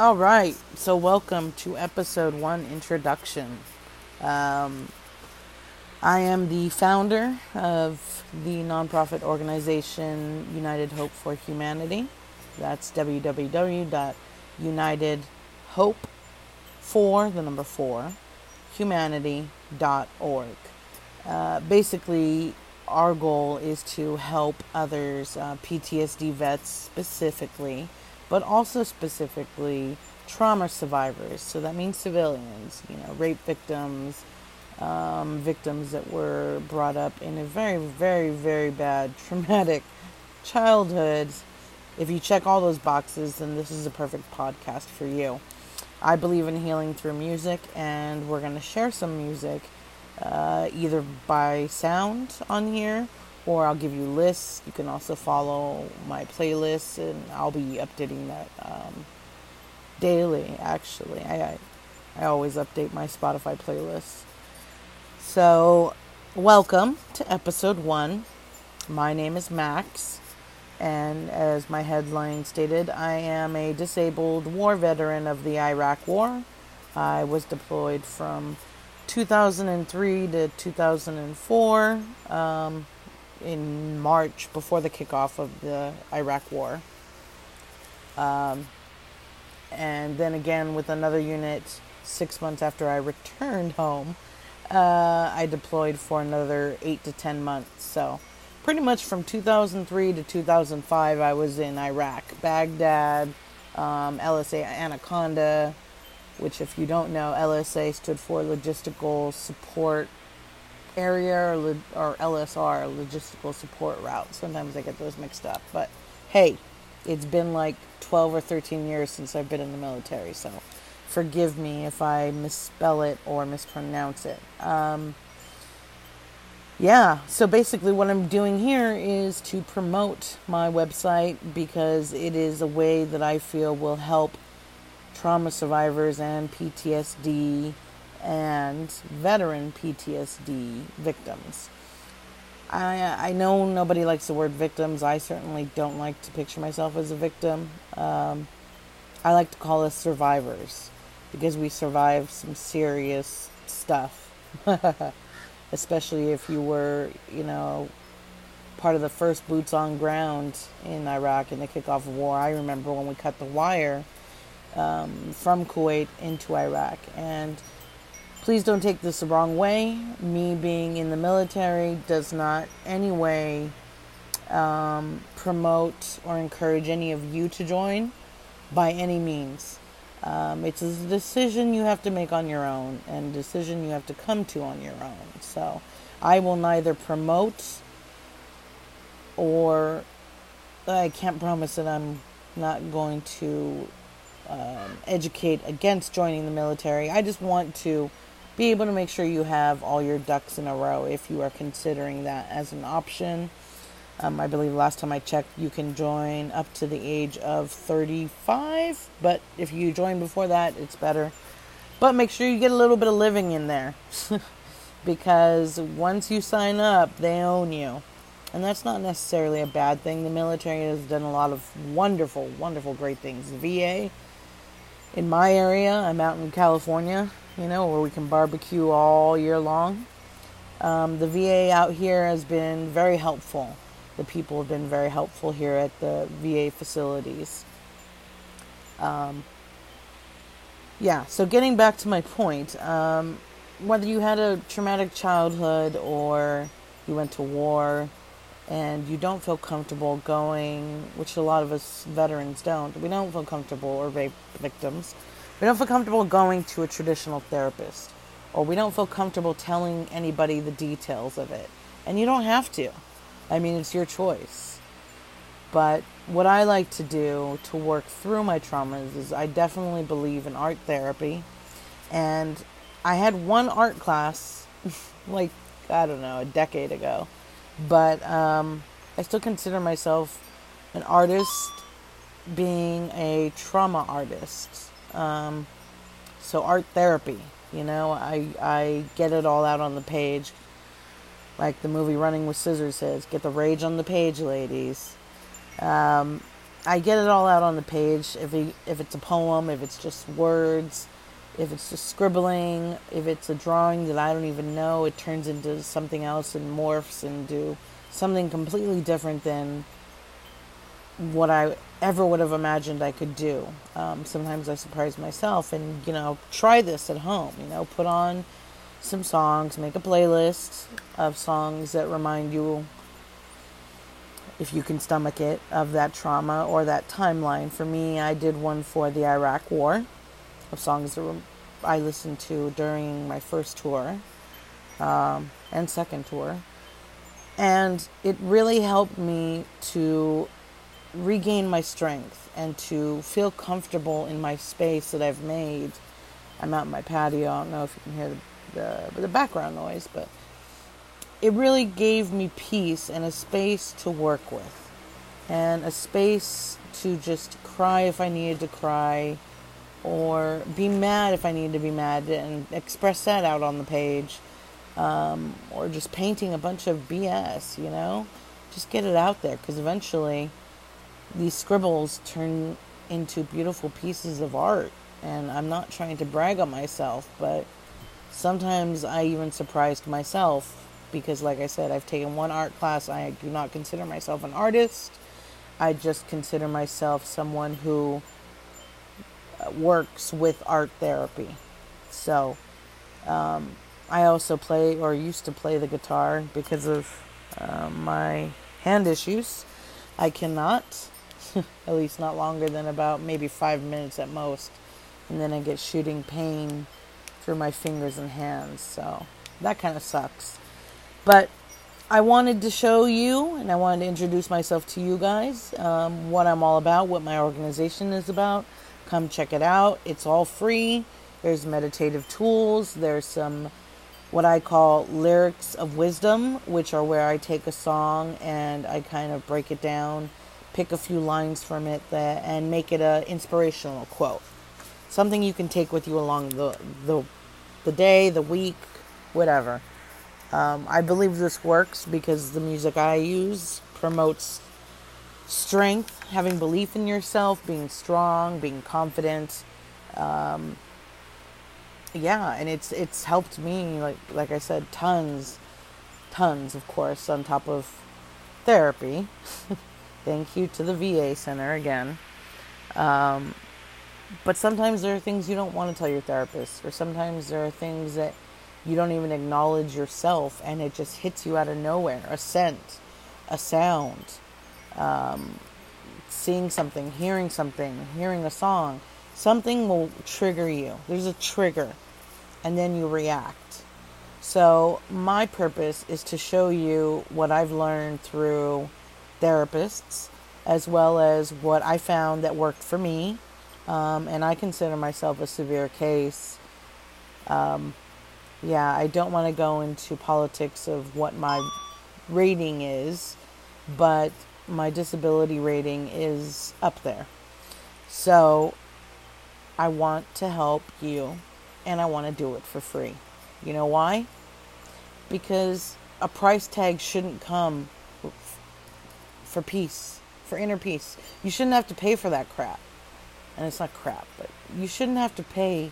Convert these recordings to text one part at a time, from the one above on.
All right, so welcome to episode one introduction. Um, I am the founder of the nonprofit organization United Hope for Humanity. That's www.unitedhope for the number four humanity.org. Uh, basically, our goal is to help others, uh, PTSD vets specifically but also specifically trauma survivors. So that means civilians, you know, rape victims, um, victims that were brought up in a very, very, very bad, traumatic childhood. If you check all those boxes, then this is a perfect podcast for you. I believe in healing through music, and we're going to share some music uh, either by sound on here or I'll give you lists. You can also follow my playlists, and I'll be updating that um, daily. Actually, I, I, I always update my Spotify playlists. So, welcome to episode one. My name is Max, and as my headline stated, I am a disabled war veteran of the Iraq War. I was deployed from 2003 to 2004. Um, in March before the kickoff of the Iraq War. Um, and then again with another unit six months after I returned home, uh, I deployed for another eight to ten months. So, pretty much from 2003 to 2005, I was in Iraq, Baghdad, um, LSA Anaconda, which, if you don't know, LSA stood for Logistical Support area or, or LSR, logistical support route. Sometimes I get those mixed up. But hey, it's been like 12 or 13 years since I've been in the military, so forgive me if I misspell it or mispronounce it. Um, yeah, so basically, what I'm doing here is to promote my website because it is a way that I feel will help trauma survivors and PTSD and veteran PTSD victims. I, I know nobody likes the word victims. I certainly don't like to picture myself as a victim. Um, I like to call us survivors because we survived some serious stuff. Especially if you were, you know, part of the first boots on ground in Iraq in the kickoff of war. I remember when we cut the wire um, from Kuwait into Iraq. And Please don't take this the wrong way. Me being in the military does not anyway um, promote or encourage any of you to join by any means. Um, it's a decision you have to make on your own and a decision you have to come to on your own. So I will neither promote or I can't promise that I'm not going to um, educate against joining the military. I just want to be able to make sure you have all your ducks in a row if you are considering that as an option. Um, I believe last time I checked, you can join up to the age of 35, but if you join before that, it's better. But make sure you get a little bit of living in there because once you sign up, they own you. And that's not necessarily a bad thing. The military has done a lot of wonderful, wonderful, great things. The VA, in my area, I'm out in California, you know, where we can barbecue all year long. Um, the VA out here has been very helpful. The people have been very helpful here at the VA facilities. Um, yeah, so getting back to my point, um, whether you had a traumatic childhood or you went to war and you don't feel comfortable going, which a lot of us veterans don't, we don't feel comfortable, or rape victims, we don't feel comfortable going to a traditional therapist, or we don't feel comfortable telling anybody the details of it. And you don't have to. I mean, it's your choice. But what I like to do to work through my traumas is I definitely believe in art therapy. And I had one art class, like, I don't know, a decade ago. But um, I still consider myself an artist being a trauma artist. Um, so art therapy, you know, I I get it all out on the page. Like the movie Running with Scissors says, get the rage on the page, ladies. Um, I get it all out on the page. If if it's a poem, if it's just words, if it's just scribbling, if it's a drawing that I don't even know, it turns into something else and morphs into something completely different than what I ever would have imagined I could do. Um, sometimes I surprise myself and, you know, try this at home. You know, put on some songs, make a playlist of songs that remind you if you can stomach it, of that trauma or that timeline. For me, I did one for the Iraq War of songs that I listened to during my first tour um, and second tour. And it really helped me to regain my strength and to feel comfortable in my space that I've made. I'm out in my patio. I don't know if you can hear the, the, the background noise, but it really gave me peace and a space to work with and a space to just cry if I needed to cry or be mad if I needed to be mad and express that out on the page um, or just painting a bunch of BS, you know? Just get it out there because eventually these scribbles turn into beautiful pieces of art. And I'm not trying to brag on myself, but sometimes I even surprised myself because, like I said, I've taken one art class. I do not consider myself an artist. I just consider myself someone who works with art therapy. So, um, I also play or used to play the guitar because of uh, my hand issues. I cannot, at least not longer than about maybe five minutes at most, and then I get shooting pain through my fingers and hands. So that kind of sucks. But I wanted to show you and I wanted to introduce myself to you guys, um, what I'm all about, what my organization is about. Come check it out. It's all free. There's meditative tools. There's some what I call lyrics of wisdom, which are where I take a song and I kind of break it down, pick a few lines from it that, and make it an inspirational quote. Something you can take with you along the, the, the day, the week, whatever. Um, I believe this works because the music I use promotes strength, having belief in yourself, being strong, being confident. Um, yeah, and it's it's helped me like like I said, tons, tons, of course, on top of therapy. Thank you to the VA center again. Um, but sometimes there are things you don't want to tell your therapist, or sometimes there are things that you don't even acknowledge yourself and it just hits you out of nowhere. A scent a sound um, seeing something hearing something hearing a song something will trigger you. There's a trigger and then you react. So my purpose is to show you what i've learned through therapists as well as what i found that worked for me um, and i consider myself a severe case um, yeah, I don't want to go into politics of what my rating is, but my disability rating is up there. So I want to help you and I want to do it for free. You know why? Because a price tag shouldn't come for peace, for inner peace. You shouldn't have to pay for that crap. And it's not crap, but you shouldn't have to pay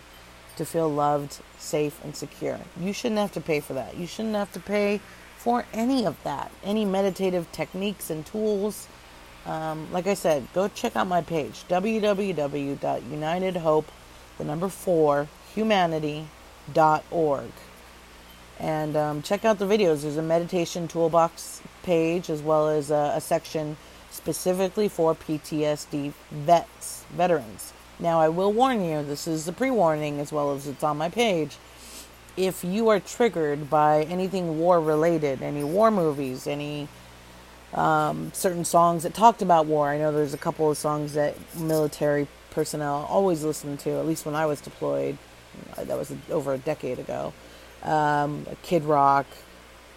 to feel loved, safe, and secure. You shouldn't have to pay for that. You shouldn't have to pay for any of that, any meditative techniques and tools. Um, like I said, go check out my page www.unitedhope, the number four, humanity.org. And um, check out the videos. There's a meditation toolbox page as well as a, a section specifically for PTSD vets, veterans. Now, I will warn you, this is the pre warning as well as it's on my page. If you are triggered by anything war related, any war movies, any um, certain songs that talked about war, I know there's a couple of songs that military personnel always listen to, at least when I was deployed. That was over a decade ago. Um, Kid Rock,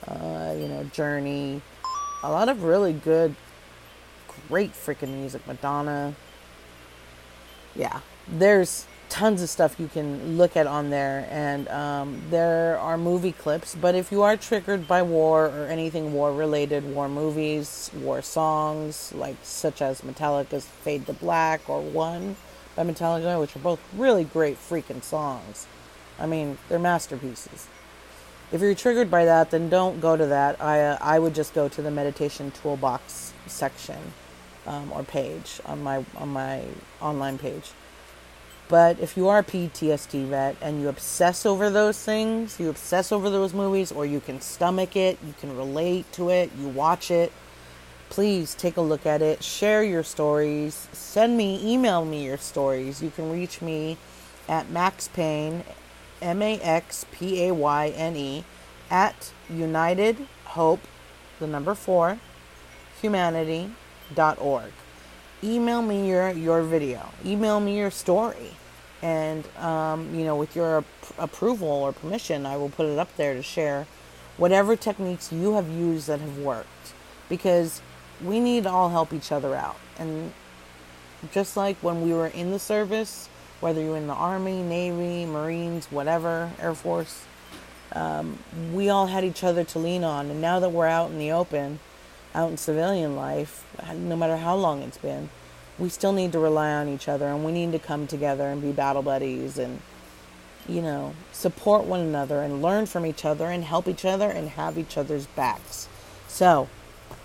uh, you know, Journey, a lot of really good, great freaking music. Madonna, yeah, there's tons of stuff you can look at on there, and um, there are movie clips. But if you are triggered by war or anything war related, war movies, war songs, like such as Metallica's Fade to Black or One by Metallica, which are both really great freaking songs. I mean, they're masterpieces. If you're triggered by that, then don't go to that. I uh, I would just go to the meditation toolbox section um, or page on my on my online page. But if you are a PTSD vet and you obsess over those things, you obsess over those movies, or you can stomach it, you can relate to it, you watch it, please take a look at it. Share your stories. Send me, email me your stories. You can reach me at Max Payne, M A X P A Y N E, at United Hope, the number four, humanity.org. Email me your, your video. Email me your story and um, you know with your ap- approval or permission i will put it up there to share whatever techniques you have used that have worked because we need to all help each other out and just like when we were in the service whether you're in the army navy marines whatever air force um, we all had each other to lean on. And now that we're out in the open out in civilian life no matter how long it's been we still need to rely on each other and we need to come together and be battle buddies and you know support one another and learn from each other and help each other and have each other's backs. So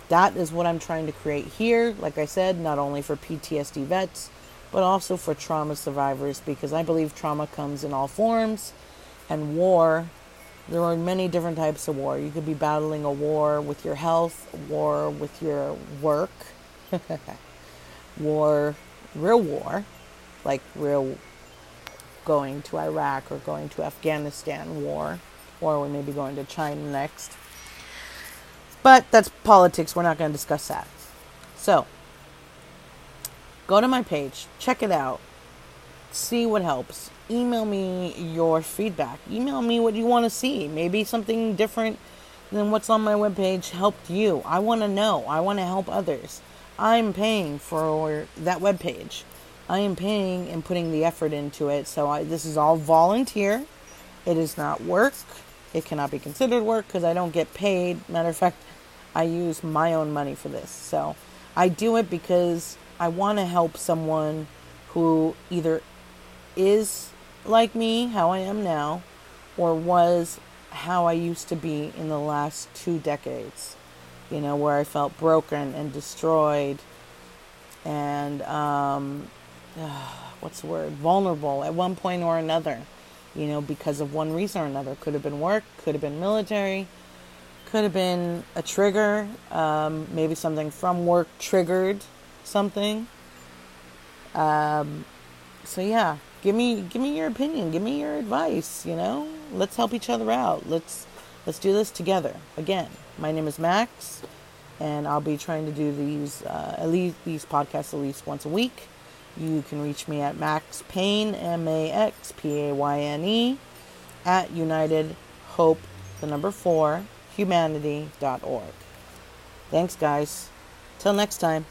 that is what i'm trying to create here. Like i said not only for ptsd vets but also for trauma survivors because i believe trauma comes in all forms and war there are many different types of war you could be battling a war with your health war with your work war, real war, like real going to Iraq or going to Afghanistan war, or we may be going to China next. But that's politics. We're not going to discuss that. So, go to my page, check it out, see what helps. Email me your feedback. Email me what you want to see. Maybe something different than what's on my webpage helped you. I want to know. I want to help others. I'm paying for that web page. I am paying and putting the effort into it. So I, this is all volunteer. It is not work. It cannot be considered work because I don't get paid. Matter of fact, I use my own money for this. So I do it because I want to help someone who either is like me, how I am now, or was how I used to be in the last two decades you know, where I felt broken and destroyed and, um, uh, what's the word, vulnerable at one point or another, you know, because of one reason or another. Could have been work, could have been military, could have been a trigger, um, maybe something from work triggered something. Um, so yeah, give me give me your opinion, give me your advice. You know, let's help each other out. Let's let's do this together. Again, my name is Max, and I'll be trying to do these uh, at least these podcasts at least once a week. You can reach me at Max Payne M A X P A Y N E at United Hope the number four humanity.org. Thanks guys. Till next time.